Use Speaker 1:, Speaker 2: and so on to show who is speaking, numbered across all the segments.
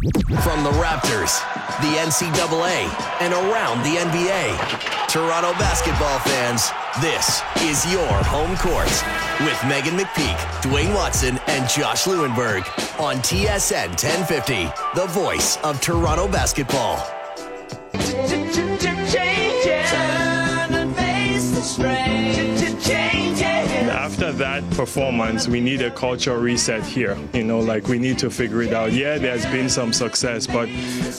Speaker 1: From the Raptors, the NCAA, and around the NBA, Toronto basketball fans, this is your home court with Megan McPeak, Dwayne Watson, and Josh Lewenberg on TSN 1050, the voice of Toronto basketball.
Speaker 2: After that performance, we need a culture reset here. You know, like we need to figure it out. Yeah, there's been some success, but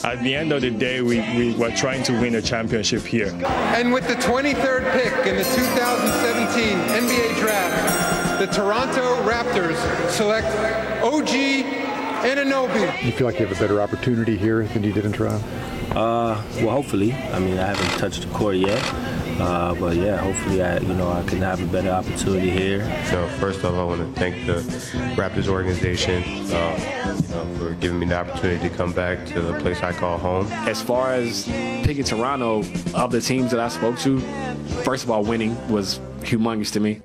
Speaker 2: at the end of the day, we, we were trying to win a championship here.
Speaker 3: And with the 23rd pick in the 2017 NBA Draft, the Toronto Raptors select OG Anunoby.
Speaker 4: You feel like you have a better opportunity here than you did in Toronto?
Speaker 5: Uh, well, hopefully. I mean, I haven't touched the court yet. Uh, but yeah, hopefully I, you know, I can have a better opportunity here.
Speaker 6: So first off, I want to thank the Raptors organization uh, you know, for giving me the opportunity to come back to the place I call home.
Speaker 7: As far as picking Toronto, of the teams that I spoke to, first of all, winning was humongous to me.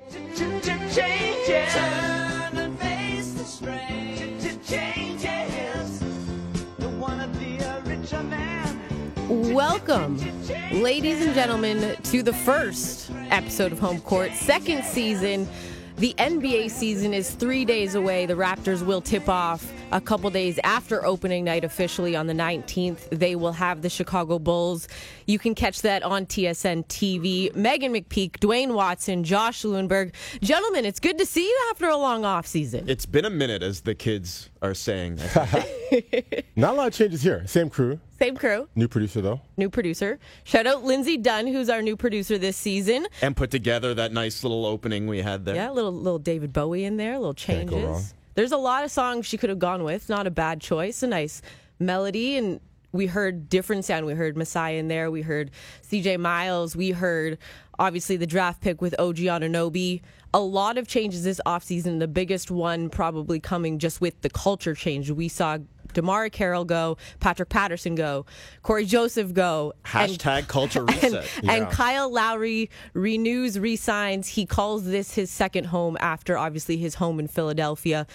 Speaker 8: Welcome, ladies and gentlemen, to the first episode of Home Court, second season. The NBA season is three days away. The Raptors will tip off a couple days after opening night officially on the 19th. They will have the Chicago Bulls. You can catch that on TSN TV. Megan McPeak, Dwayne Watson, Josh Lewenberg. Gentlemen, it's good to see you after a long off season.
Speaker 9: It's been a minute, as the kids are saying.
Speaker 4: Not a lot of changes here. Same crew.
Speaker 8: Same crew.
Speaker 4: New producer, though.
Speaker 8: New producer. Shout out Lindsay Dunn, who's our new producer this season.
Speaker 9: And put together that nice little opening we had there.
Speaker 8: Yeah, a little, little David Bowie in there, little changes. There's a lot of songs she could have gone with. Not a bad choice. A nice melody. And we heard different sound. We heard Masai in there. We heard CJ Miles. We heard, obviously, the draft pick with OG Anunoby. A lot of changes this offseason. The biggest one probably coming just with the culture change. We saw DeMarre Carroll go, Patrick Patterson go, Cory Joseph go.
Speaker 9: Hashtag and, culture reset.
Speaker 8: And, yeah. and Kyle Lowry renews, resigns. He calls this his second home after obviously his home in Philadelphia.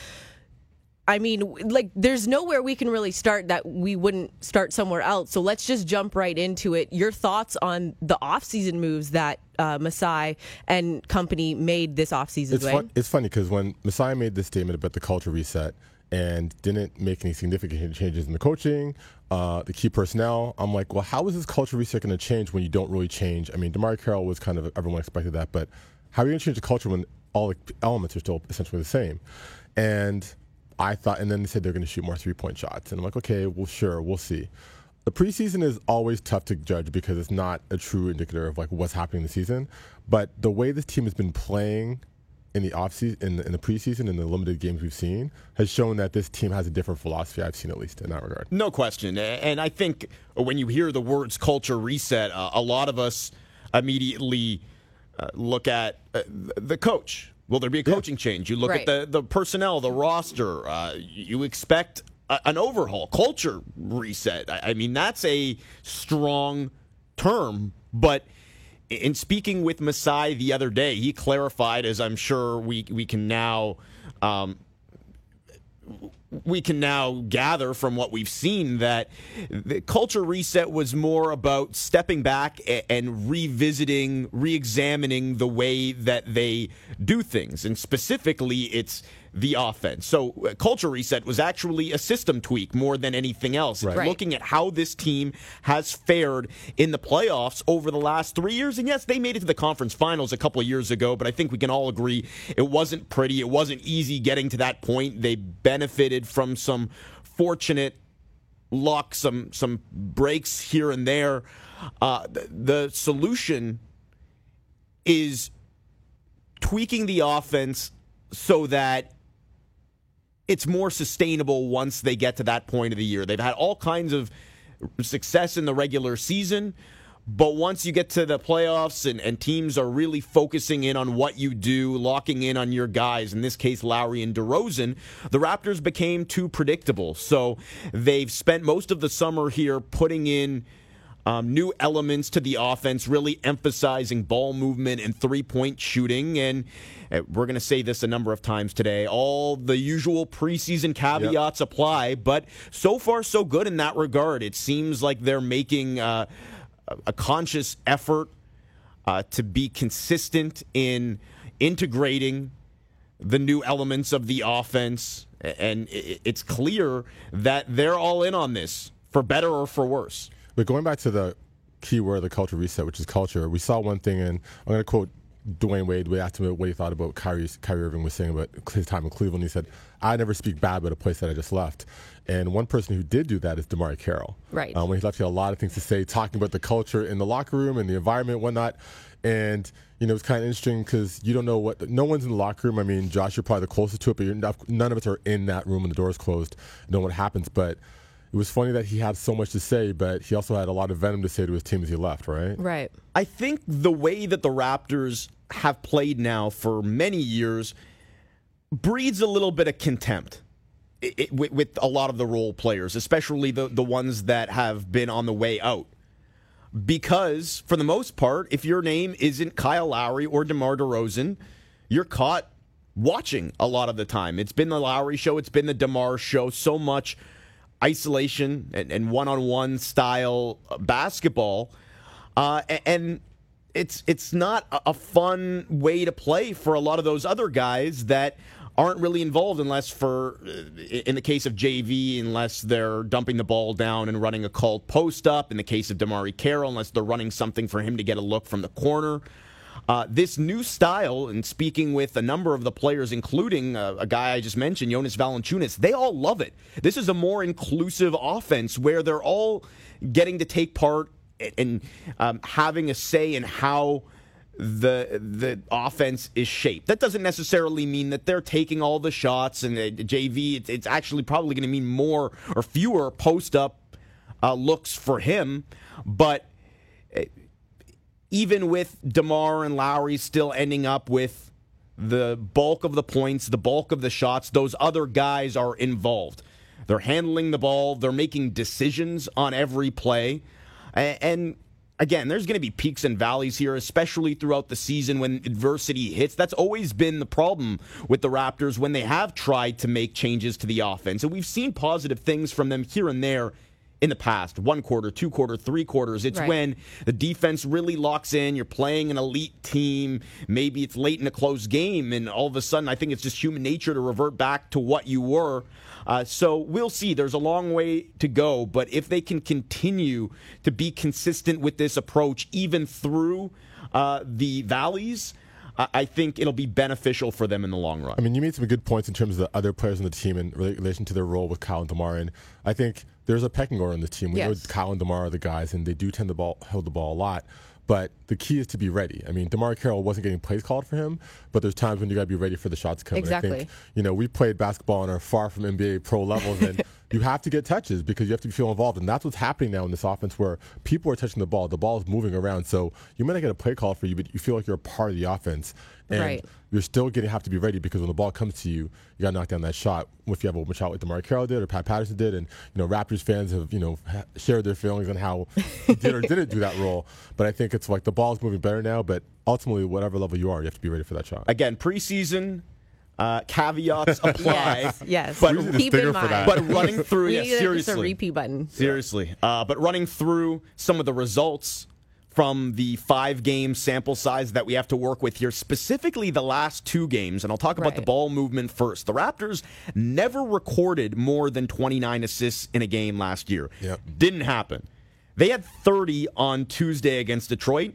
Speaker 8: I mean, like, there's nowhere we can really start that we wouldn't start somewhere else. So let's just jump right into it. Your thoughts on the offseason moves that uh, Masai and company made this offseason?
Speaker 4: It's, fun, it's funny because when Masai made this statement about the culture reset, and didn't make any significant changes in the coaching, uh, the key personnel. I'm like, well, how is this culture reset going to change when you don't really change? I mean, DeMarre Carroll was kind of everyone expected that, but how are you going to change the culture when all the elements are still essentially the same? And I thought, and then they said they're going to shoot more three point shots, and I'm like, okay, well, sure, we'll see. The preseason is always tough to judge because it's not a true indicator of like what's happening in the season. But the way this team has been playing in the off season, in the, in the preseason, in the limited games we've seen, has shown that this team has a different philosophy. I've seen at least in that regard.
Speaker 9: No question, and I think when you hear the words "culture reset," uh, a lot of us immediately uh, look at uh, the coach. Will there be a coaching yeah. change? You look right. at the the personnel, the roster. Uh, you expect a, an overhaul, culture reset. I, I mean, that's a strong term, but in speaking with Masai the other day, he clarified, as I'm sure we we can now. Um, we can now gather from what we've seen that the culture reset was more about stepping back and revisiting, re examining the way that they do things. And specifically, it's the offense. So, uh, culture reset was actually a system tweak more than anything else. Right. Looking at how this team has fared in the playoffs over the last three years. And yes, they made it to the conference finals a couple of years ago, but I think we can all agree it wasn't pretty. It wasn't easy getting to that point. They benefited from some fortunate luck, some some breaks here and there. Uh, the, the solution is tweaking the offense so that it's more sustainable once they get to that point of the year. They've had all kinds of success in the regular season, but once you get to the playoffs and, and teams are really focusing in on what you do, locking in on your guys, in this case, Lowry and DeRozan, the Raptors became too predictable. So they've spent most of the summer here putting in um, new elements to the offense, really emphasizing ball movement and three point shooting. And uh, we're going to say this a number of times today. All the usual preseason caveats yep. apply, but so far, so good in that regard. It seems like they're making uh, a conscious effort uh, to be consistent in integrating the new elements of the offense. And it's clear that they're all in on this, for better or for worse.
Speaker 4: But going back to the key word, the culture reset, which is culture, we saw one thing, and I'm going to quote Dwyane Wade. We asked him what he thought about Kyrie, Kyrie Irving was saying about his time in Cleveland. He said, I never speak bad about a place that I just left. And one person who did do that is DeMarre Carroll.
Speaker 8: Right.
Speaker 4: Um, when he left, he had a lot of things to say, talking about the culture in the locker room and the environment, and whatnot. And you know, it's kind of interesting because you don't know what. No one's in the locker room. I mean, Josh, you're probably the closest to it, but none of us are in that room when the door's closed. Know what happens, but it was funny that he had so much to say, but he also had a lot of venom to say to his team as he left, right?
Speaker 8: Right.
Speaker 9: I think the way that the Raptors have played now for many years breeds a little bit of contempt. It, it, with, with, a lot of the role players, especially the, the ones that have been on the way out. Because, for the most part, if your name isn't Kyle Lowry or DeMar DeRozan, you're caught watching a lot of the time. It's been the Lowry show, it's been the DeMar show, so much isolation and one on one style basketball. Uh, and it's it's not a fun way to play for a lot of those other guys that aren't really involved unless for uh, in the case of JV unless they're dumping the ball down and running a called post up in the case of DeMarre Carroll unless they're running something for him to get a look from the corner uh, this new style, and speaking with a number of the players, including uh, a guy I just mentioned, Jonas Valanciunas, they all love it. This is a more inclusive offense where they're all getting to take part and um, having a say in how the the offense is shaped. That doesn't necessarily mean that they're taking all the shots and uh, JV. It's, it's, actually probably going to mean more or fewer post up uh, looks for him, but uh, even with DeMar and Lowry still ending up with the bulk of the points, the bulk of the shots, those other guys are involved. They're handling the ball, they're making decisions on every play. And again, there's going to be peaks and valleys here, especially throughout the season when adversity hits. That's always been the problem with the Raptors when they have tried to make changes to the offense. And we've seen positive things from them here and there in the past one quarter, two quarter, three quarters. It's right. when the defense really locks in. You're playing an elite team. Maybe it's late in a close game, and all of a sudden, I think it's just human nature to revert back to what you were. Uh, so we'll see. There's a long way to go, but if they can continue to be consistent with this approach, even through uh, the valleys, I think it'll be beneficial for them in the long run.
Speaker 4: I mean, you made some good points in terms of the other players on the team in relation to their role with Kyle and DeMar. And I think there's a pecking order on the team. We yes. know Kyle and DeMar are the guys, and they do tend to ball, hold the ball a lot. But the key is to be ready. I mean, DeMarre Carroll wasn't getting plays called for him, but there's times when you got to be ready for the shots coming.
Speaker 8: Exactly.
Speaker 4: I think, you know, we played basketball on our far from NBA pro levels, and you have to get touches because you have to feel involved. And that's what's happening now in this offense where people are touching the ball. The ball is moving around. So you might not get a play call for you, but you feel like you're a part of the offense. And
Speaker 8: right.
Speaker 4: You're still going to have to be ready because when the ball comes to you, you got to knock down that shot. If you have a open shot like DeMarre Carroll did or Pat Patterson did, and you know Raptors fans have you know shared their feelings on how he did or didn't do that role. But I think it's like the ball's moving better now. But ultimately, whatever level you are, you have to be ready for that shot.
Speaker 9: Again, preseason. Uh, caveats apply.
Speaker 8: yes, yes.
Speaker 4: But keep in mind.
Speaker 9: But running through,
Speaker 8: yeah,
Speaker 9: seriously,
Speaker 8: a repeat button.
Speaker 9: Seriously, uh, but running through some of the results from the five game sample size that we have to work with here, specifically the last two games. And I'll talk about right. the ball movement first. The Raptors never recorded more than 29 assists in a game last year.
Speaker 4: Yep.
Speaker 9: Didn't happen. They had 30 on Tuesday against Detroit.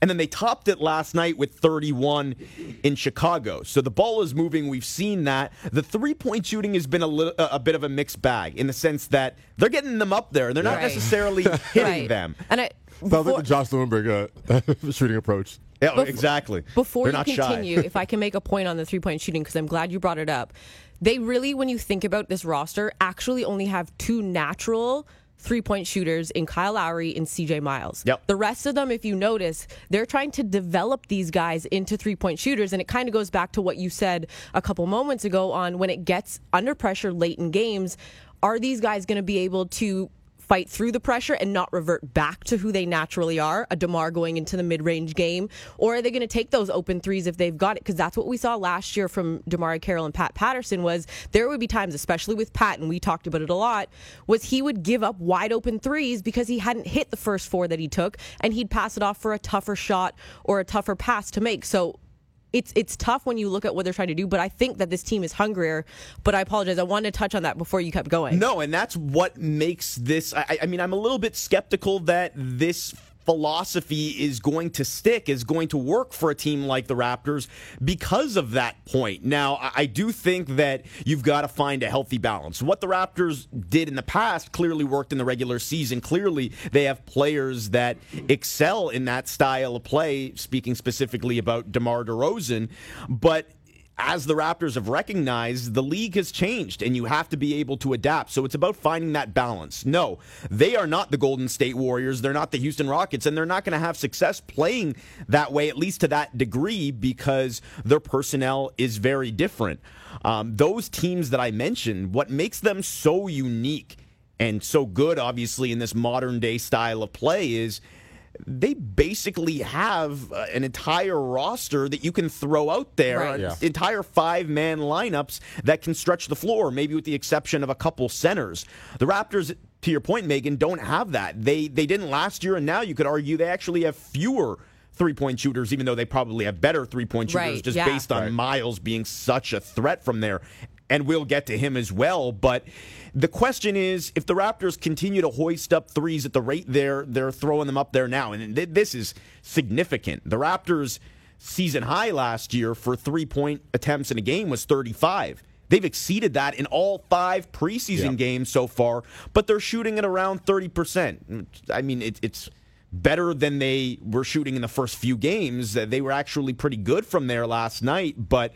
Speaker 9: And then they topped it last night with 31 in Chicago. So the ball is moving. We've seen that. The three point shooting has been a, little, a bit of a mixed bag in the sense that they're getting them up there. They're not right. necessarily hitting right. them.
Speaker 8: And I,
Speaker 4: Sounds like the Josh Lewenberg uh, shooting approach.
Speaker 9: Yeah, before, exactly.
Speaker 8: Before
Speaker 9: They're
Speaker 8: you continue, if I can make a point on the three point shooting, because I'm glad you brought it up. They really, when you think about this roster, actually only have two natural three point shooters in Kyle Lowry and CJ Miles.
Speaker 9: Yep.
Speaker 8: The rest of them, if you notice, they're trying to develop these guys into three point shooters. And it kind of goes back to what you said a couple moments ago on when it gets under pressure late in games. Are these guys going to be able to fight through the pressure and not revert back to who they naturally are, a DeMar going into the mid-range game, or are they going to take those open threes if they've got it? Because that's what we saw last year from DeMarre Carroll and Pat Patterson was there would be times, especially with Pat, and we talked about it a lot, was he would give up wide open threes because he hadn't hit the first four that he took, and he'd pass it off for a tougher shot or a tougher pass to make. So it's it's tough when you look at what they're trying to do, but I think that this team is hungrier. But I apologize. I wanted to touch on that before you kept going.
Speaker 9: No, and that's what makes this. I, I mean, I'm a little bit skeptical that this philosophy is going to stick, is going to work for a team like the Raptors because of that point. Now, I do think that you've got to find a healthy balance. What the Raptors did in the past clearly worked in the regular season. Clearly, they have players that excel in that style of play, speaking specifically about DeMar DeRozan. But as the Raptors have recognized, the league has changed and you have to be able to adapt. So it's about finding that balance. No, they are not the Golden State Warriors. They're not the Houston Rockets, and they're not going to have success playing that way, at least to that degree, because their personnel is very different. Um, those teams that I mentioned, what makes them so unique and so good, obviously, in this modern day style of play is they basically have uh, an entire roster that you can throw out there, right. yeah. entire five man lineups that can stretch the floor, maybe with the exception of a couple centers. The Raptors, to your point, Megan, don't have that. They they didn't last year, and now you could argue they actually have fewer three point shooters, even though they probably have better three point shooters, right, just yeah. based on right. Miles being such a threat from there. And we'll get to him as well. But the question is, if the Raptors continue to hoist up threes at the rate they're they're throwing them up there now, and th- this is significant. The Raptors' season high last year for three point attempts in a game was 35. They've exceeded that in all five preseason yep. games so far, but they're shooting at around 30%. I mean, it, it's better than they were shooting in the first few games. They were actually pretty good from there last night, but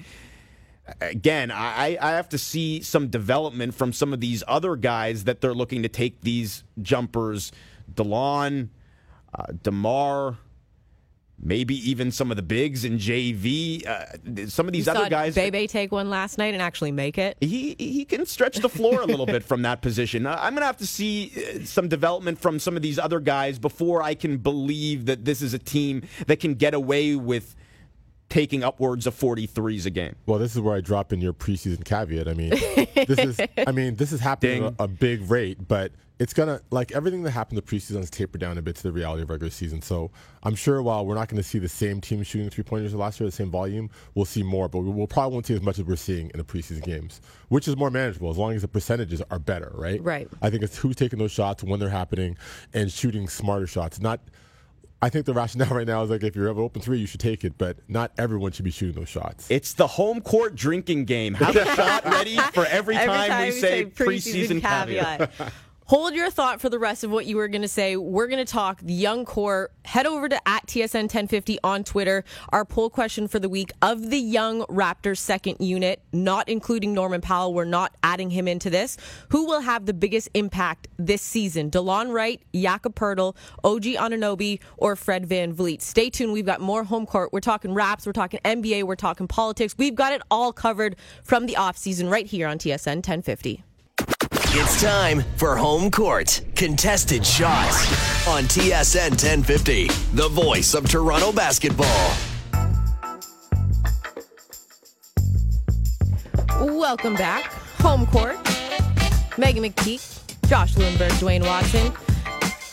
Speaker 9: again, I, I have to see some development from some of these other guys that they're looking to take these jumpers. DeLon, uh, DeMar, maybe even some of the bigs in JV. Uh, some of these
Speaker 8: you
Speaker 9: other guys.
Speaker 8: Bebe take one last night and actually make it.
Speaker 9: He he can stretch the floor a little bit from that position. I'm going to have to see uh, some development from some of these other guys before I can believe that this is a team that can get away with taking upwards of 43s a game.
Speaker 4: Well, this is where I drop in your preseason caveat. I mean, this is I mean, this is happening at a, a, big rate, but it's going to like everything that happened the preseason is tapered down a bit to the reality of regular season. So, I'm sure while we're not going to see the same team shooting three-pointers last year, the same volume, we'll see more, but we'll probably won't see as much as we're seeing in the preseason games, which is more manageable as long as the percentages are better, right?
Speaker 8: Right.
Speaker 4: I think it's who's taking those shots, when they're happening, and shooting smarter shots, not I think the rationale right now is like if you're ever open three, you should take it, but not everyone should be shooting those shots.
Speaker 9: It's the home court drinking game. Have a shot ready for every,
Speaker 8: every
Speaker 9: time,
Speaker 8: time,
Speaker 9: we say,
Speaker 8: preseason,
Speaker 9: preseason caveat.
Speaker 8: caveat. Hold your thought for the rest of what you were going to say. We're going to talk the young core. Head over to at TSN 1050 on Twitter. Our poll question for the week of the young Raptors second unit, not including Norman Powell. We're not adding him into this. Who will have the biggest impact this season? DeLon Wright, Jakob Poeltl, OG Anunoby, or Fred Van VanVleet? Stay tuned. We've got more home court. We're talking Raps. We're talking NBA. We're talking politics. We've got it all covered from the offseason right here on TSN 1050.
Speaker 1: It's time for Home Court Contested Shots on TSN 1050, the voice of Toronto basketball.
Speaker 8: Welcome back. Home Court. Megan McPeak, Josh Lewenberg, Dwayne Watson.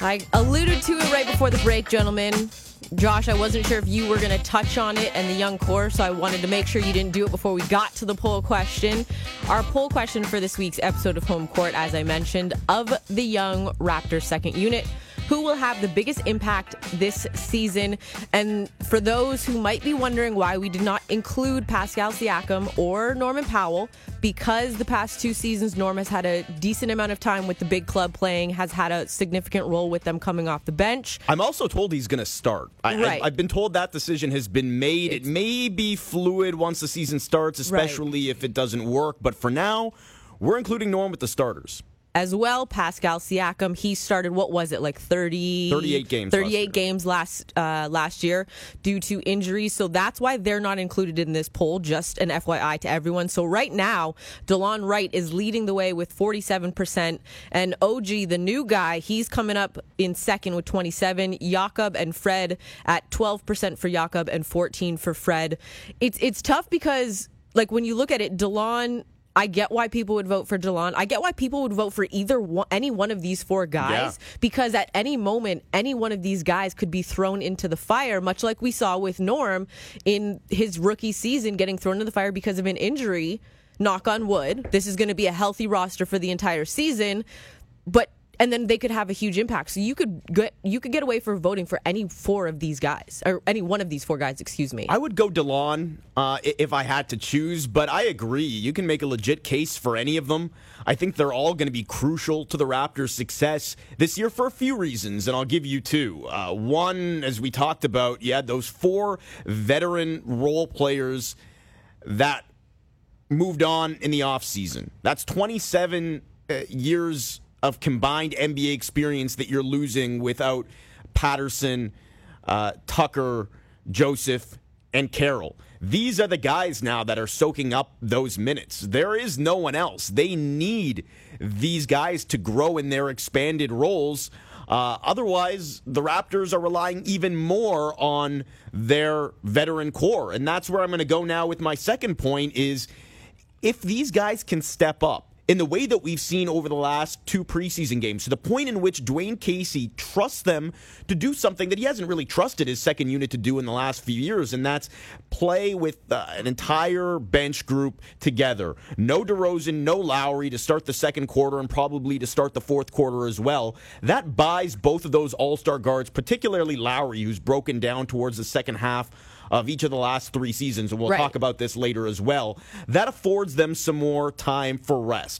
Speaker 8: I alluded to it right before the break, gentlemen. Josh, I wasn't sure if you were going to touch on it and the young core, so I wanted to make sure you didn't do it before we got to the poll question. Our poll question for this week's episode of Home Court, as I mentioned, of the young Raptors second unit who will have the biggest impact this season. And for those who might be wondering why we did not include Pascal Siakam or Norman Powell, because the past two seasons, Norm has had a decent amount of time with the big club playing, has had a significant role with them coming off the bench.
Speaker 9: I'm also told he's going to start. I, right. I, have been told that decision has been made. It's, it may be fluid once the season starts, especially right. if it doesn't work. But for now, we're including Norm with the starters
Speaker 8: as well. Pascal Siakam, he started what was it like 30
Speaker 9: 38 games
Speaker 8: 38
Speaker 9: last
Speaker 8: games last uh, last year due to injuries. So that's why they're not included in this poll. Just an FYI to everyone. So right now, Delon Wright is leading the way with 47%, and OG, the new guy, he's coming up in second with 27. Jakob and Fred at 12% for Jakob and 14 for Fred. It's it's tough because like when you look at it, Delon I get why people would vote for Delon. I get why people would vote for either one, any one of these four guys yeah. because at any moment, any one of these guys could be thrown into the fire, much like we saw with Norm in his rookie season getting thrown into the fire because of an injury. Knock on wood. This is going to be a healthy roster for the entire season. But and then they could have a huge impact. So you could get you could get away for voting for any four of these guys or any one of these four guys. Excuse me.
Speaker 9: I would go Delon uh, if I had to choose, but I agree. You can make a legit case for any of them. I think they're all going to be crucial to the Raptors' success this year for a few reasons, and I'll give you two. Uh, one, as we talked about, had those four veteran role players that moved on in the offseason. That's 27 uh, years of combined NBA experience that you're losing without Patterson, uh, Tucker, Joseph, and Carroll. These are the guys now that are soaking up those minutes. There is no one else. They need these guys to grow in their expanded roles. Uh, otherwise, the Raptors are relying even more on their veteran core. And that's where I'm going to go now with my second point is if these guys can step up, in the way that we've seen over the last two preseason games, to the point in which Dwane Casey trusts them to do something that he hasn't really trusted his second unit to do in the last few years, and that's play with uh, an entire bench group together. No DeRozan, no Lowry to start the second quarter and probably to start the fourth quarter as well. That buys both of those all star guards, particularly Lowry, who's broken down towards the second half of each of the last three seasons, and we'll right. talk about this later as well. That affords them some more time for rest.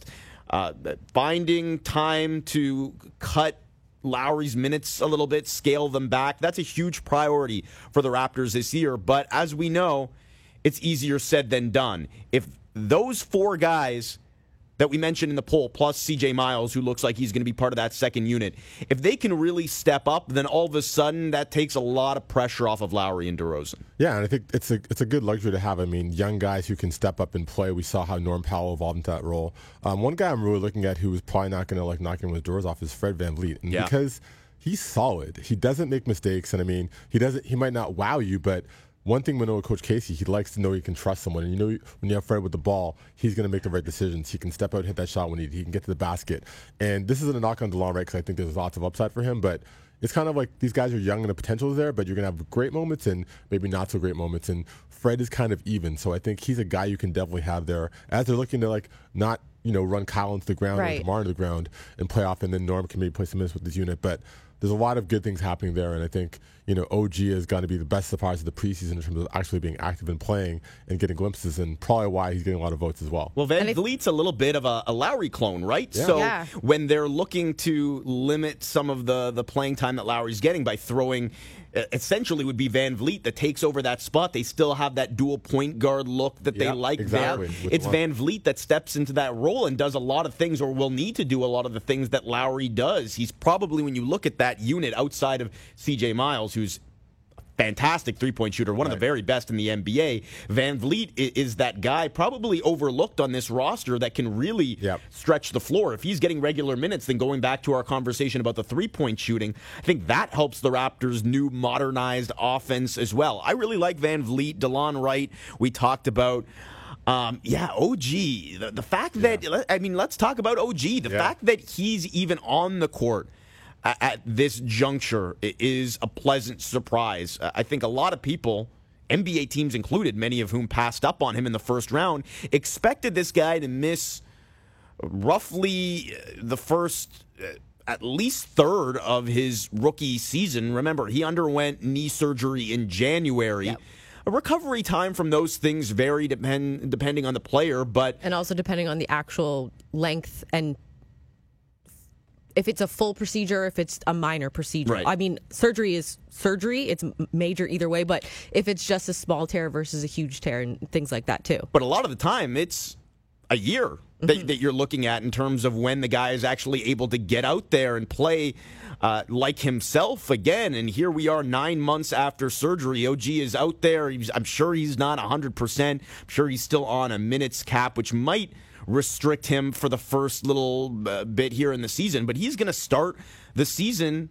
Speaker 9: Uh, finding time to cut Lowry's minutes a little bit, scale them back. That's a huge priority for the Raptors this year. But as we know, it's easier said than done. If those four guys that we mentioned in the poll, plus CJ Miles, who looks like he's going to be part of that second unit. If they can really step up, then all of a sudden that takes a lot of pressure off of Lowry and DeRozan.
Speaker 4: Yeah, and I think it's a it's a good luxury to have. I mean, young guys who can step up and play. We saw how Norm Powell evolved into that role. Um, one guy I'm really looking at who is probably not going to like knock his doors off is Fred VanVleet, and yeah. because he's solid, he doesn't make mistakes, and I mean, he doesn't. He might not wow you, but one thing we know with Coach Casey, he likes to know he can trust someone. And you know, when you have Fred with the ball, he's going to make the right decisions. He can step out, hit that shot when he, he can get to the basket. And this isn't a knock on DeLon, right? Because I think there's lots of upside for him. But it's kind of like these guys are young and the potential is there, but you're going to have great moments and maybe not so great moments. And Fred is kind of even. So I think he's a guy you can definitely have there as they're looking to like not you know run Kyle into the ground right. or DeMar into the ground and play off, and then Norm can maybe play some minutes with this unit. But there's a lot of good things happening there, and I think you know OG is going to be the best surprise of the preseason in terms of actually being active and playing and getting glimpses, and probably why he's getting a lot of votes as well.
Speaker 9: Well, VanVleet's a little bit of a, a Lowry clone, right? Yeah. So yeah. when they're looking to limit some of the the playing time that Lowry's getting by throwing essentially would be VanVleet that takes over that spot. They still have that dual point guard look that they like exactly. there. It's VanVleet that steps into that role and does a lot of things or will need to do a lot of the things that Lowry does. He's probably, when you look at that unit outside of CJ Miles, who's fantastic three point shooter, one right. of the very best in the NBA. VanVleet is that guy, probably overlooked on this roster, that can really yep. stretch the floor. If he's getting regular minutes, then going back to our conversation about the three point shooting, I think that helps the Raptors' new modernized offense as well. I really like VanVleet, DeLon Wright. We talked about. Um, yeah, OG. The, the fact that, yeah. I mean, let's talk about OG. The yeah. fact that he's even on the court at this juncture is a pleasant surprise. I think a lot of people, NBA teams included, many of whom passed up on him in the first round, expected this guy to miss roughly uh, the first uh, at least third of his rookie season. Remember, he underwent knee surgery in January. Yep. A recovery time from those things vary depend, depending on the player, but
Speaker 8: and also depending on the actual length and if it's a full procedure, if it's a minor procedure. Right. I mean, surgery is surgery. It's major either way, but if it's just a small tear versus a huge tear and things like that too.
Speaker 9: But a lot of the time, it's a year that, mm-hmm. that you're looking at in terms of when the guy is actually able to get out there and play uh, like himself again. And here we are nine months after surgery. OG is out there. He's, I'm sure he's not 100%. I'm sure he's still on a minutes cap, which might restrict him for the first little uh, bit here in the season. But he's going to start the season.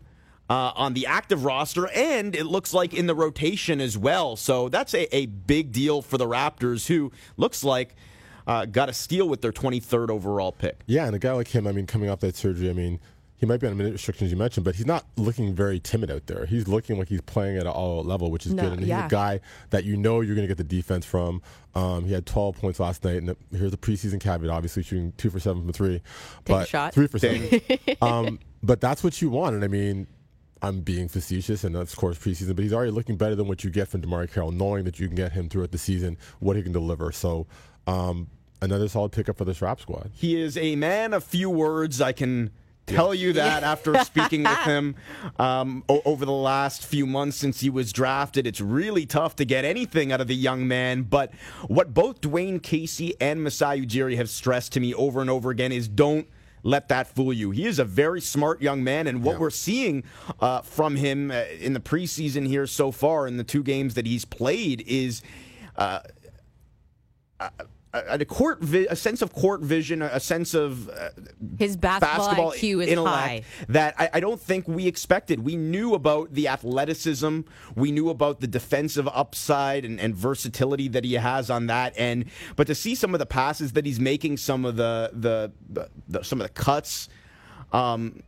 Speaker 9: Uh, on the active roster, and it looks like in the rotation as well. So that's a, a big deal for the Raptors, who looks like uh, got a steal with their 23rd overall pick.
Speaker 4: Yeah, and a guy like him, I mean, coming off that surgery, I mean, he might be on minute restrictions you mentioned, but he's not looking very timid out there. He's looking like he's playing at an all level, which is no, good. And yeah. he's a guy that you know you're going to get the defense from. Um, he had 12 points last night, and here's a preseason caveat: obviously shooting two for seven from three,
Speaker 8: but shot.
Speaker 4: three for seven. um, but that's what you want, and I mean, I'm being facetious, and that's of course preseason, but he's already looking better than what you get from DeMarre Carroll, knowing that you can get him throughout the season, what he can deliver. So. Um, another solid pickup for the Shrap squad.
Speaker 9: He is a man of few words. I can tell you that after speaking with him um, o- over the last few months since he was drafted. It's really tough to get anything out of the young man. But what both Dwane Casey and Masai Ujiri have stressed to me over and over again is don't let that fool you. He is a very smart young man, and what yeah. we're seeing uh, from him uh, in the preseason here so far in the two games that he's played is. Uh, uh a, a court vi- a sense of court vision, a sense of uh,
Speaker 8: his basketball, basketball IQ is high.
Speaker 9: That I, I, don't think we expected. We knew about the athleticism, we knew about the defensive upside and, and versatility that he has on that end. But to see some of the passes that he's making, some of the the, the, the some of the cuts, um,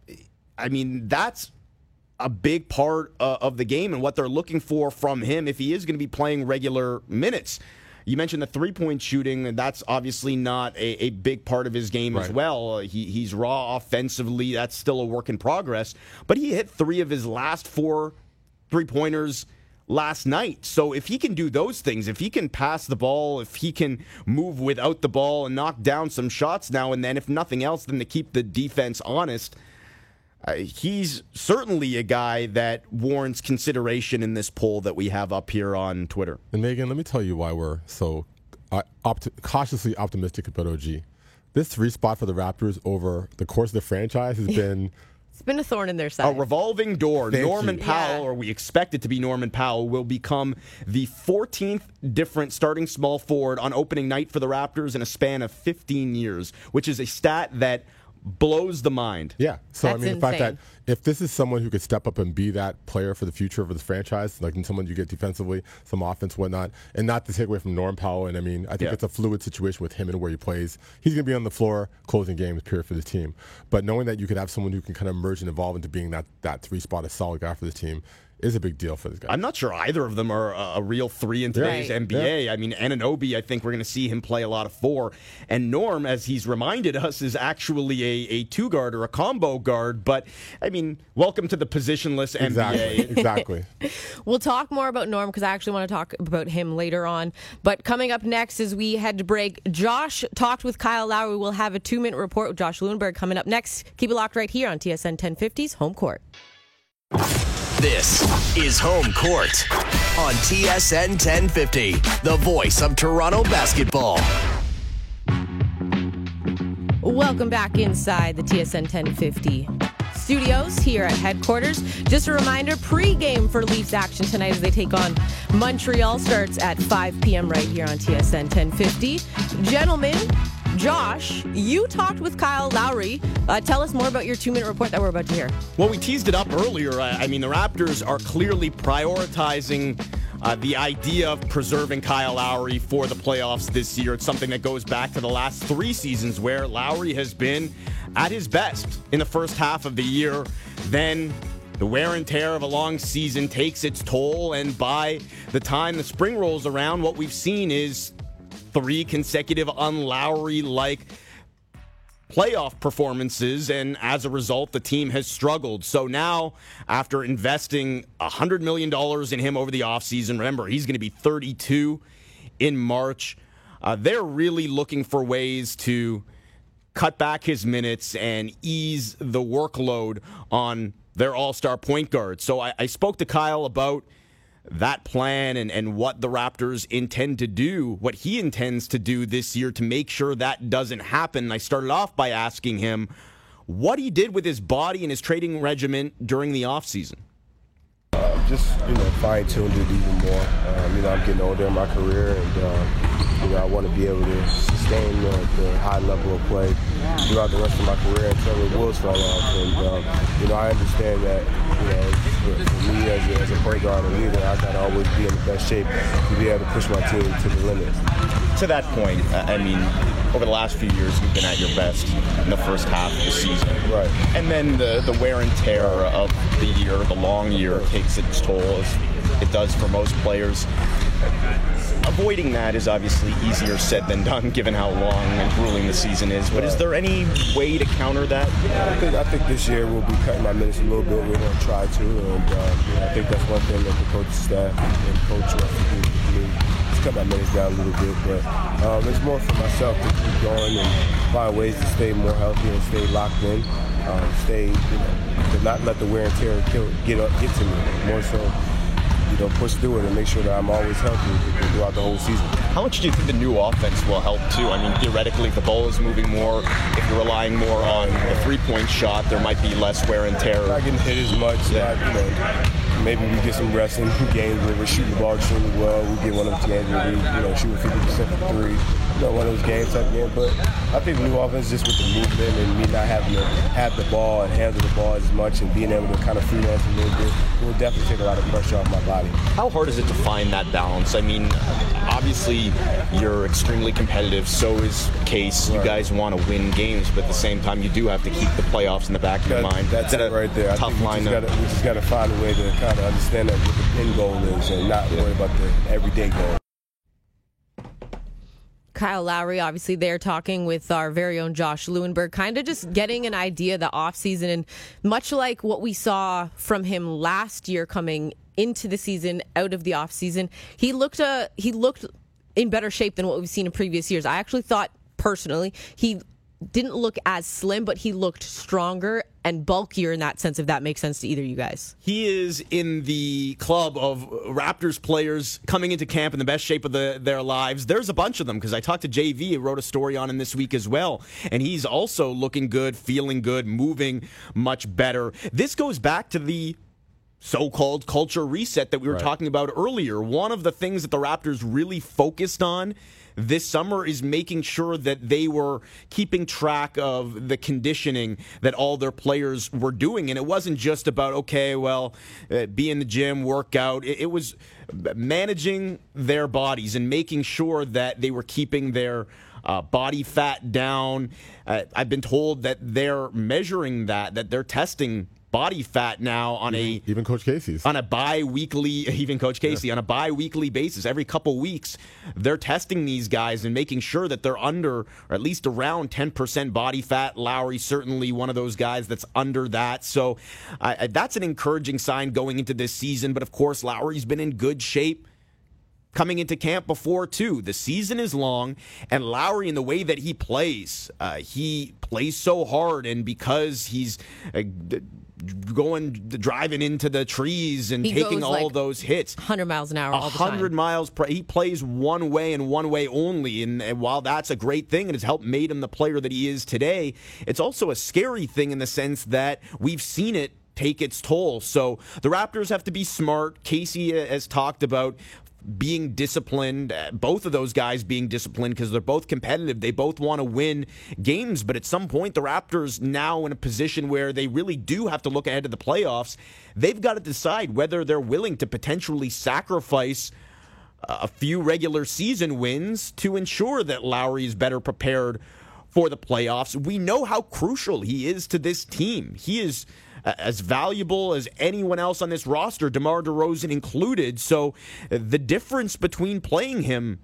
Speaker 9: I mean that's a big part uh, of the game and what they're looking for from him if he is going to be playing regular minutes. You mentioned the three point shooting, and that's obviously not a, a big part of his game right. as well. Uh, he, he's raw offensively. That's still a work in progress. But he hit three of his last four three pointers last night. So if he can do those things, if he can pass the ball, if he can move without the ball and knock down some shots now and then, if nothing else, then to keep the defense honest – uh, he's certainly a guy that warrants consideration in this poll that we have up here on Twitter.
Speaker 4: And Megan, let me tell you why we're so uh, opt- cautiously optimistic about OG. This three spot for the Raptors over the course of the franchise has been.
Speaker 8: It's been a thorn in their side.
Speaker 9: A revolving door. Thank Norman you. Powell, yeah. or we expect it to be Norman Powell, will become the 14th different starting small forward on opening night for the Raptors in a span of 15 years, which is a stat that blows the mind.
Speaker 4: Yeah. So
Speaker 8: That's
Speaker 4: I mean,
Speaker 8: insane.
Speaker 4: the fact that if this is someone who could step up and be that player for the future of this franchise, like someone you get defensively, some offense, whatnot, and not to take away from Norm Powell. And I mean, I think yeah. it's a fluid situation with him and where he plays. He's going to be on the floor closing games, period, for the team. But knowing that you could have someone who can kind of merge and evolve into being that that three spot, a solid guy for the team is a big deal for this guy.
Speaker 9: I'm not sure either of them are a, a real three in today's right. NBA. Yeah. I mean, Anunoby, I think we're going to see him play a lot of four. And Norm, as he's reminded us, is actually a, a two guard or a combo guard. But, I mean, welcome to the positionless
Speaker 4: NBA. Exactly.
Speaker 8: we'll talk more about Norm because I actually want to talk about him later on. But coming up next, as we head to break, Josh talked with Kyle Lowry. We'll have a two minute report with Josh Lewenberg coming up next. Keep it locked right here on TSN 1050's Home Court.
Speaker 1: This is Home Court on TSN 1050, the voice of Toronto basketball.
Speaker 8: Welcome back inside the TSN 1050 studios here at headquarters. Just a reminder pre-game for Leafs action tonight as they take on Montreal starts at 5 p.m. right here on TSN 1050. Gentlemen, Josh, you talked with Kyle Lowry. Uh, tell us more about your two minute report that we're about to hear.
Speaker 9: Well, we teased it up earlier. I mean, the Raptors are clearly prioritizing. Uh, the idea of preserving Kyle Lowry for the playoffs this year. It's something that goes back to the last three seasons where Lowry has been at his best in the first half of the year. Then the wear and tear of a long season takes its toll, and by the time the spring rolls around, what we've seen is three consecutive un-Lowry like playoff performances, and as a result, the team has struggled. So now, after investing $100 million in him over the offseason, remember, he's going to be 32 in March. Uh, they're really looking for ways to cut back his minutes and ease the workload on their all star point guard. So I, I spoke to Kyle about that plan and, and what the Raptors intend to do, what he intends to do this year to make sure that doesn't happen. I started off by asking him what he did with his body and his training regimen during the offseason.
Speaker 10: Uh, just, you know, fine tuned it even more. Um, you know, I'm getting older in my career and, uh, you know, I want to be able to sustain the, the, high level of play throughout the rest of my career until the wheels fall off. And, um, you know, I understand that, you know, for, for me as a, as a point guard and leader, I got to always be in the best shape to be able to push my team to the limit.
Speaker 9: To that point, I mean, over the last few years, you've been at your best in the first half of the season.
Speaker 10: Right.
Speaker 9: And then the, the wear and tear of the year, the long year, takes its toll, as it does for most players avoiding that is obviously easier said than done, given how long and grueling the season is. But is there any way to counter that?
Speaker 10: I think I think this year we'll be cutting my minutes a little bit. We're going to try to, and uh, I think that's one thing that the coaching staff and coach wants to do. Just cut my minutes down a little bit, but um, it's more for myself to keep going and find ways to stay more healthy and stay locked in, um, stay, you know, to not let the wear and tear kill, get up, get to me. More so know, push through it and make sure that I'm always healthy throughout the whole season.
Speaker 9: How much do you think the new offense will help too? I mean, theoretically, if the ball is moving more, if you're relying more on the three-point shot, there might be less wear and tear.
Speaker 10: Not getting hit as much. Yeah. Not, you know, maybe we get some rest in games where we're shooting the ball extremely well. We get one of those games where we, you know, shoot 50% from three know, one of those game type games. But I think the new offense just with the movement and me not having to have the ball and handle the ball as much and being able to kind of freelance a little bit will definitely take a lot of pressure off my body.
Speaker 9: How hard is it to find that balance? I mean, obviously you're extremely competitive. So is Case. Right. You guys want to win games, but at the same time, you do have to keep the playoffs in the back of
Speaker 10: that,
Speaker 9: your mind.
Speaker 10: That's it right there.
Speaker 9: Tough
Speaker 10: I think
Speaker 9: line.
Speaker 10: We just got to find a way to kind of understand that what the end goal is and not worry about the everyday goal.
Speaker 8: Kyle Lowry, obviously, they're talking with our very own Josh Lewenberg, kind of just getting an idea the offseason. And much like what we saw from him last year coming into the season, out of the offseason, he looked uh, he looked in better shape than what we've seen in previous years. I actually thought personally he didn't look as slim, but he looked stronger and bulkier in that sense, if that makes sense to either of you guys.
Speaker 9: He is in the club of Raptors players coming into camp in the best shape of the, their lives. There's a bunch of them because I talked to JV, who wrote a story on him this week as well, and he's also looking good, feeling good, moving much better. This goes back to the so called culture reset that we were right. talking about earlier. One of the things that the Raptors really focused on this summer is making sure that they were keeping track of the conditioning that all their players were doing. And it wasn't just about, okay, well, uh, be in the gym, work out. It, it was managing their bodies and making sure that they were keeping their. Uh, body fat down. Uh, I've been told that they're measuring that, that they're testing body fat now on
Speaker 4: even, a even Coach Casey's
Speaker 9: on a bi-weekly even Coach Casey yeah. on a bi-weekly basis every couple weeks they're testing these guys and making sure that they're under or at least around 10% body fat Lowry certainly one of those guys that's under that so uh, that's an encouraging sign going into this season but of course Lowry's been in good shape coming into camp before too. The season is long, and Lowry, in the way that he plays, uh, he plays so hard, and because he's uh, going driving into the trees and
Speaker 8: he
Speaker 9: taking all
Speaker 8: like
Speaker 9: those hits
Speaker 8: 100 miles an hour 100
Speaker 9: miles per he plays one way and one way only and, and, while that's a great thing and has helped made him the player that he is today it's also a scary thing in the sense that we've seen it take its toll. So the Raptors have to be smart. Casey uh, has talked about being disciplined, uh, both of those guys being disciplined because they're both competitive. They both want to win games, but at some point, the Raptors now in a position where they really do have to look ahead to the playoffs. They've got to decide whether they're willing to potentially sacrifice a few regular season wins to ensure that Lowry is better prepared for the playoffs. We know how crucial he is to this team. He is as valuable as anyone else on this roster, DeMar DeRozan included. So the difference between playing him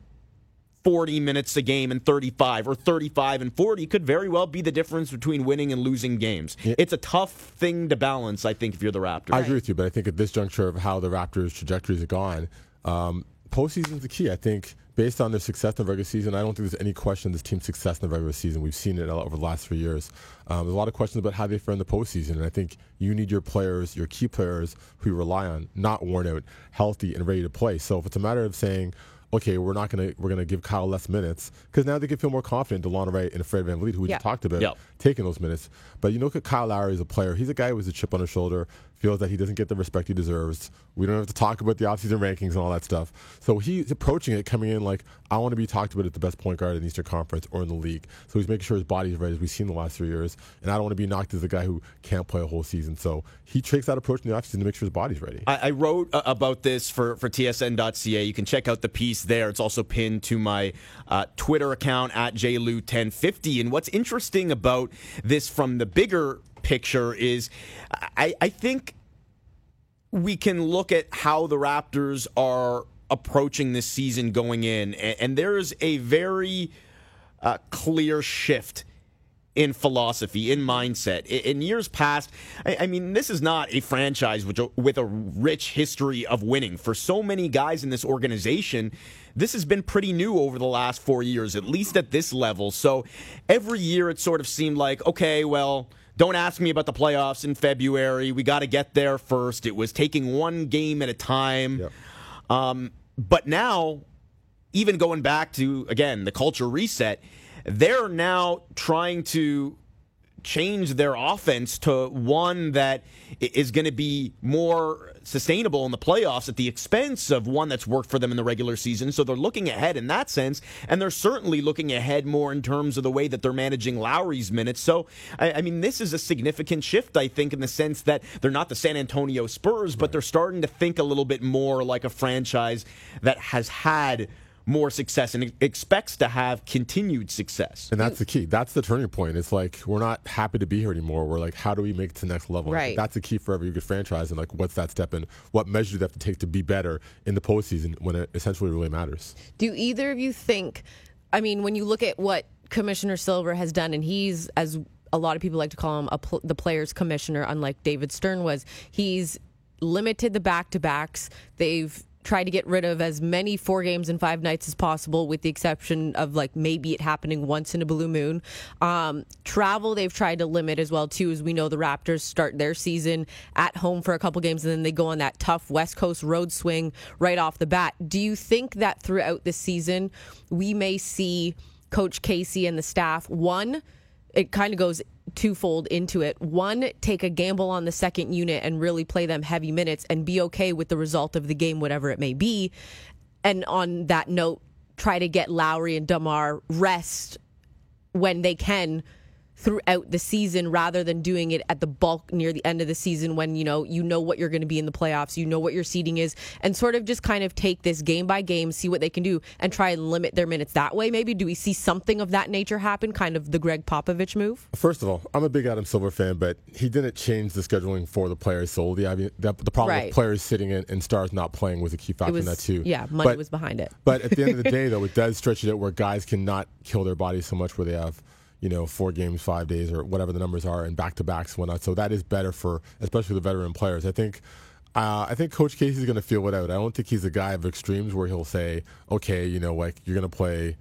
Speaker 9: 40 minutes a game and 35 or 35 and 40 could very well be the difference between winning and losing games. Yeah. It's a tough thing to balance, I think, if you're the Raptors.
Speaker 4: I agree with you, but I think at this juncture of how the Raptors' trajectories are gone, um, postseason's the key. I think based on their success in the regular season, I don't think there's any question this team's success in the regular season. We've seen it over the last three years. Um, there's a lot of questions about how they fare in the postseason, and I think you need your players, your key players who you rely on, not worn out, healthy, and ready to play. So if it's a matter of saying, okay, we're not gonna we're gonna give Kyle less minutes because now they can feel more confident. Delon Wright and Fred VanVleet, who we yeah. just talked about, yep. taking those minutes. But you look at Kyle Lowry as a player. He's a guy with a chip on his shoulder feels that he doesn't get the respect he deserves. We don't have to talk about the offseason rankings and all that stuff. So he's approaching it coming in like, I want to be talked about as the best point guard in the Eastern Conference or in the league. So he's making sure his body's ready, as we've seen the last three years. And I don't want to be knocked as a guy who can't play a whole season. So he takes that approach in the offseason to make sure his body's ready.
Speaker 9: I, I wrote uh, about this for, for TSN.ca. You can check out the piece there. It's also pinned to my uh, Twitter account at JLew1050. And what's interesting about this from the bigger picture is I, I think we can look at how the Raptors are approaching this season going in, and, and there's a very uh, clear shift in philosophy, in mindset. In years past, I mean, this is not a franchise a, with a rich history of winning. For so many guys in this organization, this has been pretty new over the last four years, at least at this level. So every year it sort of seemed like, okay, well, don't ask me about the playoffs in February. We got to get there first. It was taking one game at a time. Yep. Um, but now, even going back to, again, the culture reset, they're now trying to change their offense to one that is going to be more sustainable in the playoffs at the expense of one that's worked for them in the regular season. So they're looking ahead in that sense, and they're certainly looking ahead more in terms of the way that they're managing Lowry's minutes. So, I, I mean, this is a significant shift, I think, in the sense that they're not the San Antonio Spurs, but they're starting to think a little bit more like a franchise that has had more success and expects to have continued success.
Speaker 4: And that's the key. That's the turning point. It's like we're not happy to be here anymore. We're like, how do we make it to the next level?
Speaker 8: Right.
Speaker 4: That's the key for every good franchise. And like, what's that step and What measures do they have to take to be better in the postseason when it essentially really matters?
Speaker 8: Do either of you think? I mean, when you look at what Commissioner Silver has done, and he's as a lot of people like to call him pl- the players commissioner, unlike David Stern was. He's limited the back to backs. They've try to get rid of as many four games in five nights as possible, with the exception of like maybe it happening once in a blue moon. Um, travel they've tried to limit as well too, as we know the Raptors start their season at home for a couple games and then they go on that tough West Coast road swing right off the bat. Do you think that throughout the season we may see Coach Casey and the staff one? It kind of goes twofold into it. One, take a gamble on the second unit and really play them heavy minutes and be okay with the result of the game, whatever it may be. And on that note, try to get Lowry and DeMar rest when they can throughout the season rather than doing it at the bulk near the end of the season when you know you know what you're going to be in the playoffs you know what your seeding is and sort of just kind of take this game by game see what they can do and try and limit their minutes that way maybe? Do we see something of that nature happen kind of the Gregg Popovich move?
Speaker 4: First of all I'm a big Adam Silver fan but he didn't change the scheduling for the players solely. I mean the, the problem right. with players sitting in and stars not playing was a key factor
Speaker 8: was,
Speaker 4: in that too.
Speaker 8: yeah money but, was behind it.
Speaker 4: but at the end of the day though it does stretch it out where guys cannot kill their bodies so much where they have you know, four games, five days, or whatever the numbers are, and back to backs, whatnot. So that is better for especially the veteran players. I think. Uh, I think Coach Casey's going to feel it out. I don't think he's a guy of extremes where he'll say, "Okay, you know, like you're going to play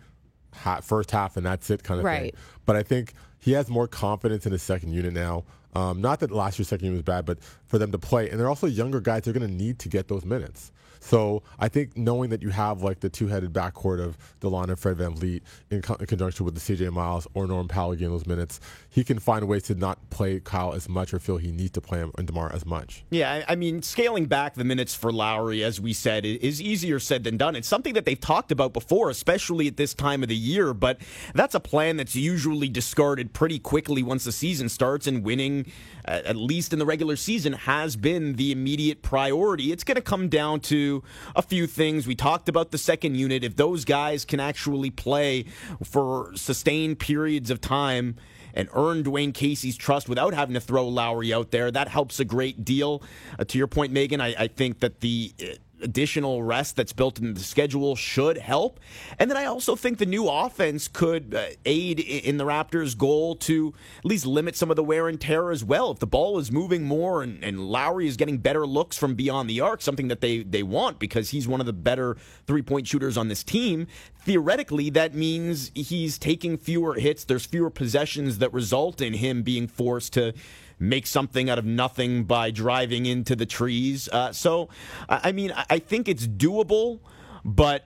Speaker 4: first half and that's it," kind of
Speaker 8: right.
Speaker 4: thing. But I think he has more confidence in his second unit now. Um, not that last year's second unit was bad, but for them to play, and they're also younger guys. They're going to need to get those minutes. So I think knowing that you have like the two-headed backcourt of Delon and Fred VanVleet in, co- in conjunction with the CJ Miles or Norm Powell getting those minutes, he can find ways to not play Kyle as much or feel he needs to play him and DeMar as much.
Speaker 9: Yeah, I mean, scaling back the minutes for Lowry, as we said, is easier said than done. It's something that they've talked about before, especially at this time of the year, but that's a plan that's usually discarded pretty quickly once the season starts and winning, uh, at least in the regular season, has been the immediate priority. It's going to come down to a few things. We talked about the second unit. If those guys can actually play for sustained periods of time and earn Dwane Casey's trust without having to throw Lowry out there, that helps a great deal. Uh, to your point, Megan, I, I think that the additional rest that's built into the schedule should help. And then I also think the new offense could uh, aid in the Raptors' goal to at least limit some of the wear and tear as well. If the ball is moving more and, and Lowry is getting better looks from beyond the arc, something that they, they want because he's one of the better three point shooters on this team, theoretically, that means he's taking fewer hits. There's fewer possessions that result in him being forced to make something out of nothing by driving into the trees. Uh, so, I mean, I think it's doable, but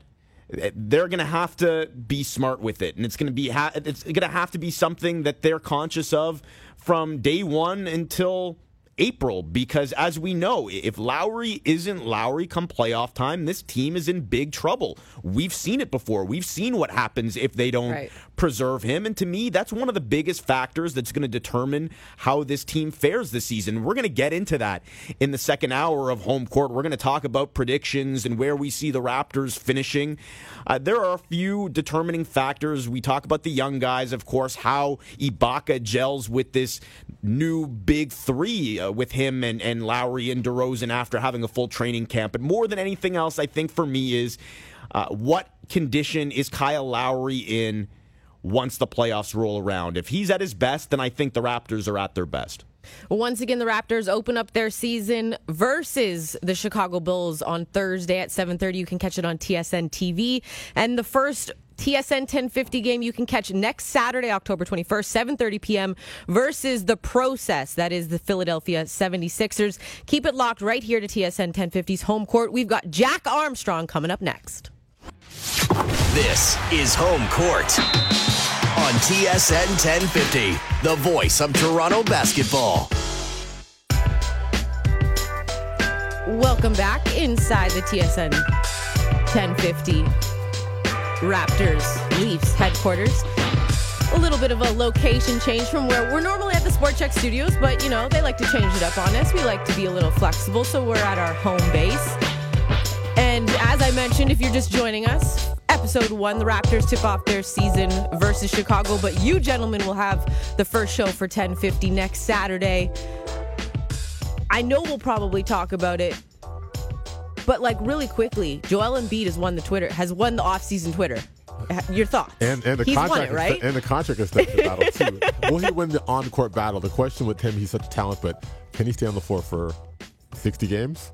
Speaker 9: they're going to have to be smart with it, and it's going to be ha- it's going to have to be something that they're conscious of from day one until April because, as we know, if Lowry isn't Lowry come playoff time, this team is in big trouble. We've seen it before. We've seen what happens if they don't right. Preserve him. And to me, that's one of the biggest factors that's going to determine how this team fares this season. We're going to get into that in the second hour of home court. We're going to talk about predictions and where we see the Raptors finishing. Uh, there are a few determining factors. We talk about the young guys, of course, how Ibaka gels with this new big three. Uh, with him and, and Lowry and DeRozan after having a full training camp. But more than anything else, I think for me is uh, what condition is Kyle Lowry in once the playoffs roll around? If he's at his best, then I think the Raptors are at their best.
Speaker 8: Once again, the Raptors open up their season versus the Chicago Bulls on Thursday at 7:30. You can catch it on TSN TV. And the first TSN 1050 game you can catch next Saturday, October 21st, 7:30 p.m. versus the Process. That is the Philadelphia 76ers. Keep it locked right here to TSN 1050's home court. We've got Jack Armstrong coming up next.
Speaker 1: This is home court on TSN 1050, the voice of Toronto basketball.
Speaker 8: Welcome back inside the TSN 1050 Raptors Leafs headquarters. A little bit of a location change from where we're normally at the Sport Chek studios, but you know, they like to change it up on us. We like to be a little flexible, so we're at our home base. And as I mentioned, if you're just joining us, episode one, the Raptors tip off their season versus Chicago, but you gentlemen will have the first show for 1050 next Saturday. I know we'll probably talk about it but like really quickly, Joel Embiid has won the Twitter has won the offseason Twitter. Uh, your thoughts?
Speaker 4: And, and the
Speaker 8: he's
Speaker 4: contract,
Speaker 8: it, right?
Speaker 4: and the contract extension battle too. Will he win the on court battle? The question with him, he's such a talent, but can he stay on the floor for sixty games?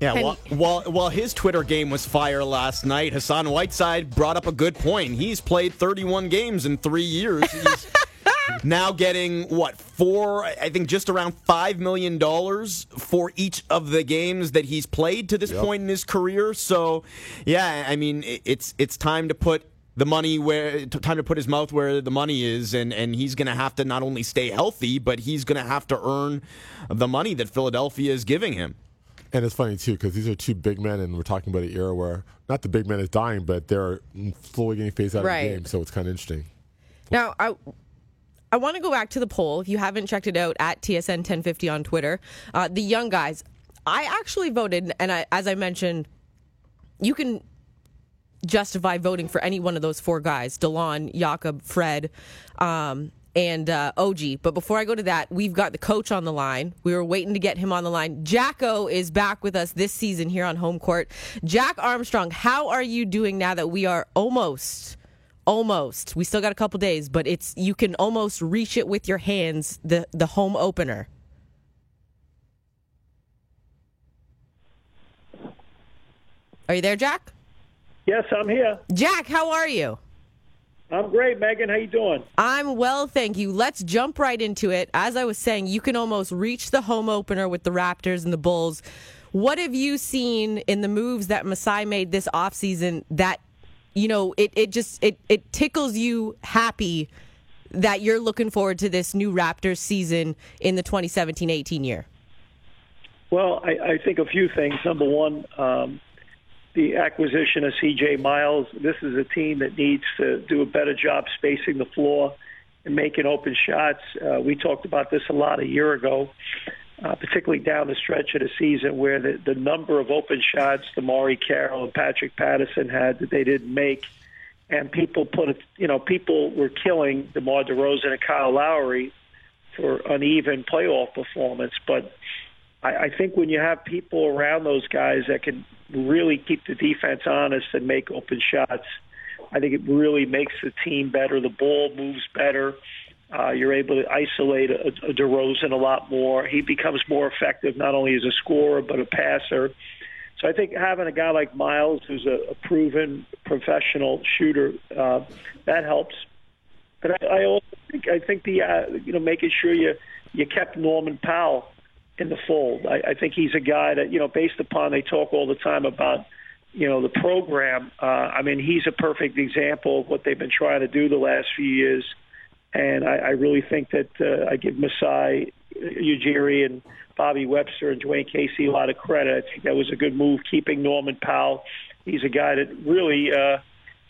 Speaker 9: Yeah, while, while, while his Twitter game was fire last night, Hassan Whiteside brought up a good point. He's played 31 games in three years. He's now getting what four? I think just around five million dollars for each of the games that he's played to this yep. point in his career. So, yeah, I mean, it's it's time to put the money where time to put his mouth where the money is and and he's going to have to not only stay healthy but he's going to have to earn the money that Philadelphia is giving him.
Speaker 4: And it's funny too because these are two big men, and we're talking about an era where not the big man is dying, but they're slowly getting phased out right. of the game. So it's kind of interesting.
Speaker 8: Now, I I want to go back to the poll. If you haven't checked it out at TSN 1050 on Twitter, uh, the young guys. I actually voted, and I, as I mentioned, you can justify voting for any one of those four guys: Delon, Jakob, Fred, um, and uh, OG. But before I go to that, we've got the coach on the line. We were waiting to get him on the line. Jacko is back with us this season here on home court. Jack Armstrong, how are you doing now that we are almost almost we still got a couple days but it's you can almost reach it with your hands the the home opener are you there jack
Speaker 11: yes i'm here
Speaker 8: jack how are you
Speaker 11: i'm great megan. How you doing?
Speaker 8: I'm well thank you. Let's jump right into it. As i was saying you can almost reach the home opener with the raptors and the bulls. What have you seen in the moves that Masai made this offseason that you know, it, it just it, it tickles you happy that you're looking forward to this new Raptors season in the 2017-18 year?
Speaker 11: Well, I, I think a few things. Number one, um, the acquisition of C.J. Miles. This is a team that needs to do a better job spacing the floor and making open shots. Uh, we talked about this a lot a year ago uh, particularly down the stretch of the season where the, the number of open shots DeMarre Carroll and Patrick Patterson had that they didn't make. And people put it, you know, people were killing DeMar DeRozan and Kyle Lowry for uneven playoff performance. But I, I think when you have people around those guys that can really keep the defense honest and make open shots, I think it really makes the team better. The ball moves better. Uh, you're able to isolate a, a DeRozan a lot more. He becomes more effective not only as a scorer but a passer. So I think having a guy like Miles, who's a, a proven professional shooter, uh, that helps. But I, I also think I think the uh, you know making sure you you kept Norman Powell in the fold. I, I think he's a guy that you know based upon they talk all the time about you know the program. Uh, I mean he's a perfect example of what they've been trying to do the last few years, and I, I really think that uh, I give Masai Ujiri and Bobby Webster and Dwane Casey a lot of credit. I think that was a good move, keeping Norman Powell. He's a guy that really uh,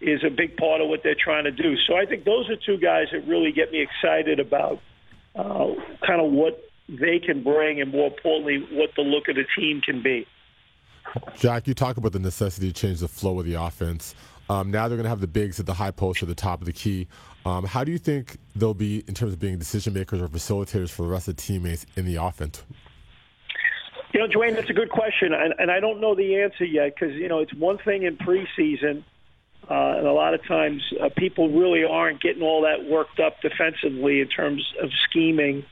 Speaker 11: is a big part of what they're trying to do. So I think those are two guys that really get me excited about uh, kind of what they can bring, and more importantly, what the look of the team can be.
Speaker 4: Jack, you talk about the necessity to change the flow of the offense. Um, now they're going to have the bigs at the high post at the top of the key. Um, how do you think they'll be in terms of being decision makers or facilitators for the rest of the teammates in the offense?
Speaker 11: You know, Dwane, that's a good question, and, and I don't know the answer yet because you know it's one thing in preseason, uh, and a lot of times uh, people really aren't getting all that worked up defensively in terms of scheming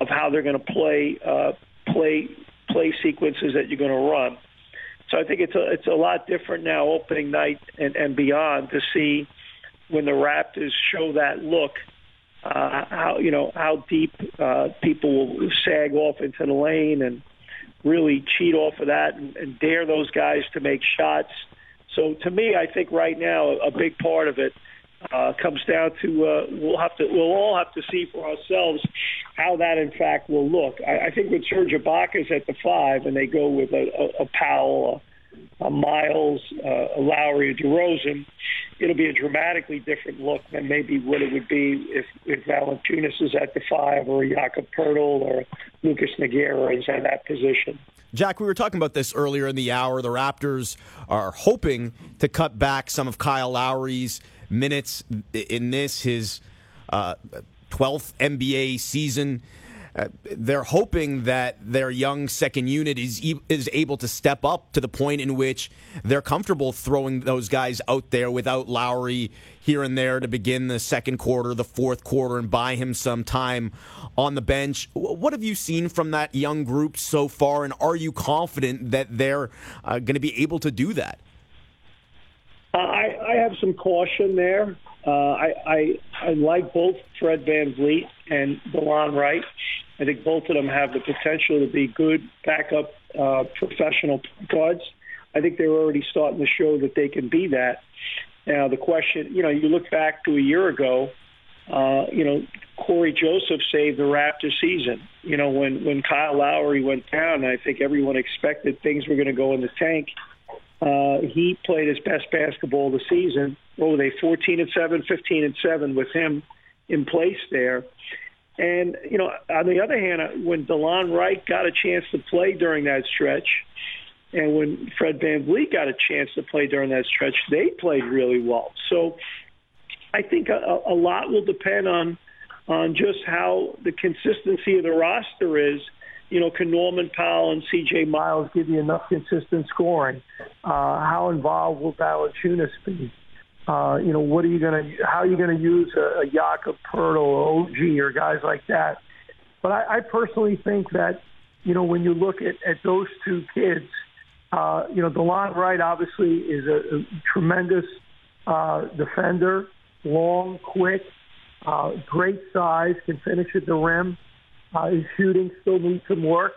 Speaker 11: of how they're going to play uh, play play sequences that you're going to run. So I think it's a it's a lot different now, opening night and, and beyond, to see when the Raptors show that look. Uh, how you know how deep uh, people will sag off into the lane and really cheat off of that and, and dare those guys to make shots. So to me, I think right now a big part of it uh, comes down to uh, we'll have to we'll all have to see for ourselves how that in fact will look. I, I think with Serge Ibaka's at the five and they go with a, a, a Powell, a, a Miles, uh, a Lowry, a DeRozan, it'll be a dramatically different look than maybe what it would be if, if Valanciunas is at the five or Jakob Poeltl or Lucas Nogueira is in that position.
Speaker 9: Jack, we were talking about this earlier in the hour. The Raptors are hoping to cut back some of Kyle Lowry's minutes in this, his uh, 12th NBA season. Uh, they're hoping that their young second unit is is able to step up to the point in which they're comfortable throwing those guys out there without Lowry here and there to begin the second quarter, the fourth quarter, and buy him some time on the bench. What have you seen from that young group so far, and are you confident that they're uh, going to be able to do that?
Speaker 11: I, I have some caution there. Uh, I, I I like both Fred VanVleet and Delon Wright. I think both of them have the potential to be good backup uh, professional guards. I think they're already starting to show that they can be that. Now the question, you know, you look back to a year ago, uh, you know, Cory Joseph saved the Raptor season. You know, when when Kyle Lowry went down, I think everyone expected things were going to go in the tank. He played his best basketball of the season. What were they, 14 and 7, 15 and 7 with him in place there. And, you know, on the other hand, uh, when Delon Wright got a chance to play during that stretch, and when Fred VanVleet got a chance to play during that stretch, they played really well. So I think a, a lot will depend on on just how the consistency of the roster is you know, can Norman Powell and C.J. Miles give you enough consistent scoring? Uh, how involved will Valanciunas be? Uh, you know, what are you going to, how are you going to use a, a Jakob Poeltl or OG or guys like that? But I, I personally think that, you know, when you look at, at those two kids, uh, you know, Delon Wright obviously is a, a tremendous uh, defender, long, quick, uh, great size, can finish at the rim. Uh, his shooting still needs some work.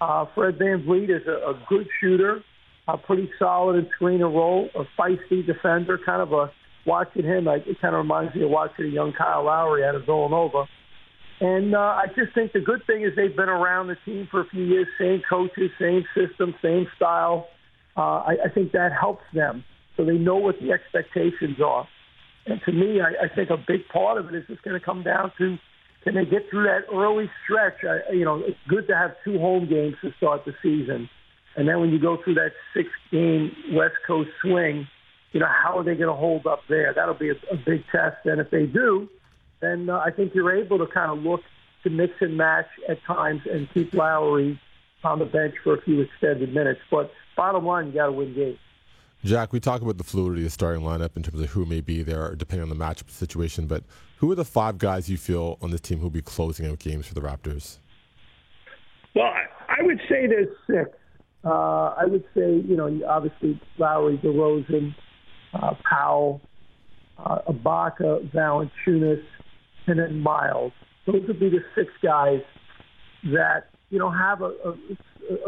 Speaker 11: Uh, Fred VanVleet is a, a good shooter, a pretty solid in screen and roll, a feisty defender, kind of a watching him, like, it kind of reminds me of watching a young Kyle Lowry out of Villanova. And uh, I just think the good thing is they've been around the team for a few years, same coaches, same system, same style. Uh, I, I think that helps them, so they know what the expectations are. And to me, I, I think a big part of it is just going to come down to can they get through that early stretch? Uh, you know, it's good to have two home games to start the season. And then when you go through that six-game West Coast swing, you know, how are they going to hold up there? That'll be a, a big test. And if they do, then uh, I think you're able to kind of look to mix and match at times and keep Lowry on the bench for a few extended minutes. But bottom line, you got to win games.
Speaker 4: Jack, we talk about the fluidity of starting lineup in terms of who may be there, depending on the matchup situation. But who are the five guys you feel on this team who will be closing out games for the Raptors?
Speaker 11: Well, I, I would say there's six. Uh, I would say, you know, obviously Lowry, DeRozan, uh, Powell, uh, Ibaka, Valanciunas, and then Miles. Those would be the six guys that you know have a, a,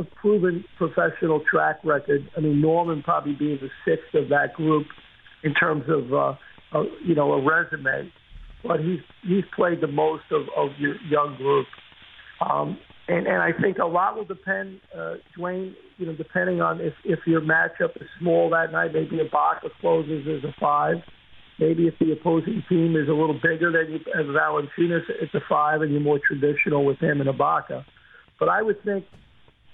Speaker 11: a proven professional track record. I mean, Norman probably being the sixth of that group in terms of uh, a, you know a resume, but he's he's played the most of, of your young group. Um, and and I think a lot will depend, uh, Dwayne. You know, depending on if if your matchup is small that night, maybe Ibaka closes as a five. Maybe if the opposing team is a little bigger than you have Valanciunas at the five, and you're more traditional with him and Ibaka. But I would think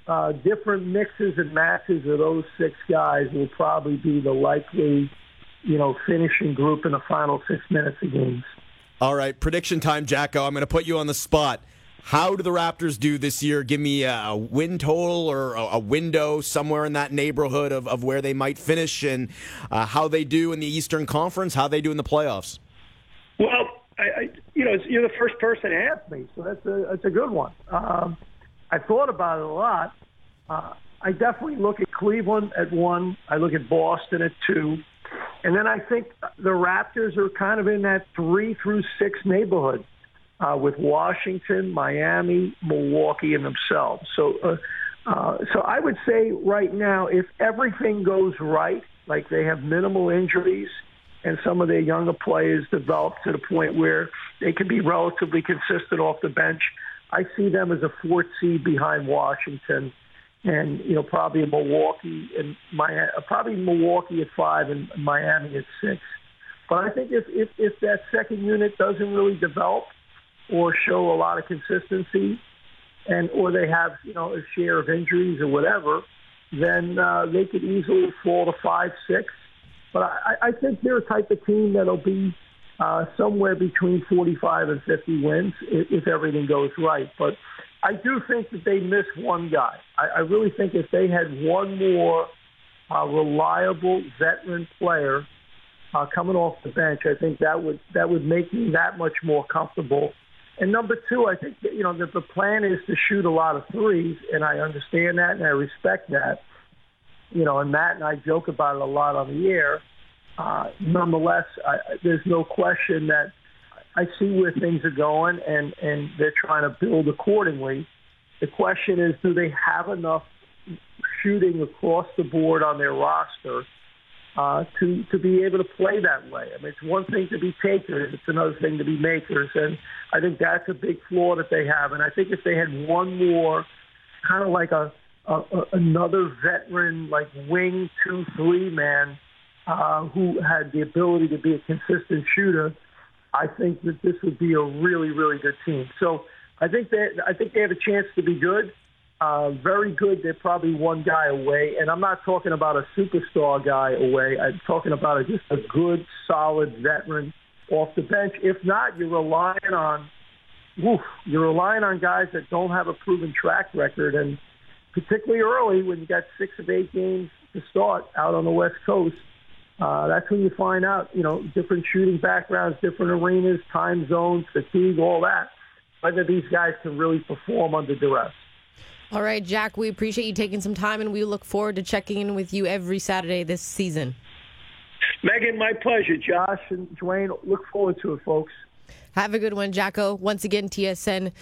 Speaker 11: uh, different mixes and matches of those six guys will probably be the likely, you know, finishing group in the final six minutes of games.
Speaker 9: All right, prediction time, Jacko. I'm going to put you on the spot. How do the Raptors do this year? Give me a win total or a window somewhere in that neighborhood of, of where they might finish and uh, how they do in the Eastern Conference, how they do in the playoffs.
Speaker 11: Well, I, I, you know, you're the first person to ask me, so that's a that's a good one. Um, I thought about it a lot. Uh, I definitely look at Cleveland at one. I look at Boston at two. And then I think the Raptors are kind of in that three through six neighborhood uh, with Washington, Miami, Milwaukee, and themselves. So, uh, uh, so I would say right now, if everything goes right, like they have minimal injuries, and some of their younger players develop to the point where they can be relatively consistent off the bench, I see them as a fourth seed behind Washington, and you know probably Milwaukee and Miami, probably Milwaukee at five and Miami at six. But I think if if, if that second unit doesn't really develop, or show a lot of consistency, and or they have you know a share of injuries or whatever, then uh, they could easily fall to five, six. But I, I think they're a type of team that'll be uh, somewhere between 45 and 50 wins if, if everything goes right. But I do think that they miss one guy. I, I really think if they had one more uh, reliable veteran player uh, coming off the bench, I think that would that would make me that much more comfortable and number two, I think you know that the plan is to shoot a lot of threes, and I understand that and I respect that. You know, and Matt and I joke about it a lot on the air. Uh, nonetheless, I, there's no question that I see where things are going, and and they're trying to build accordingly. The question is, do they have enough shooting across the board on their roster uh, to to be able to play that way. I mean, it's one thing to be takers; it's another thing to be makers, and I think that's a big flaw that they have. And I think if they had one more, kind of like a, a, a another veteran, like wing two three man, uh, who had the ability to be a consistent shooter, I think that this would be a really really good team. So I think that I think they have a chance to be good uh, very good. They're probably one guy away, and I'm not talking about a superstar guy away. I'm talking about a, just a good, solid veteran off the bench. If not, you're relying on, woof, you're relying on guys that don't have a proven track record, and particularly early when you got six of eight games to start out on the West Coast. Uh, that's when you find out, you know, different shooting backgrounds, different arenas, time zones, fatigue, all that, whether these guys can really perform under duress.
Speaker 8: All right, Jack, we appreciate you taking some time and we look forward to checking in with you every Saturday this season.
Speaker 11: Megan, my pleasure. Josh and Dwayne, look forward to it, folks.
Speaker 8: Have a good one, Jacko. Once again, TSN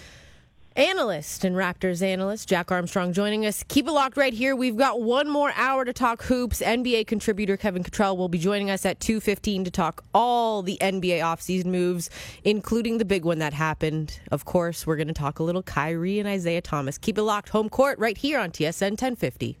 Speaker 8: analyst and Raptors analyst Jack Armstrong joining us. Keep it locked right here. We've got one more hour to talk hoops. NBA contributor Kevin Cottrell will be joining us at 2:15 to talk all the NBA offseason moves, including the big one that happened. Of course, we're going to talk a little Kyrie and Isaiah Thomas. Keep it locked home court right here on TSN 1050.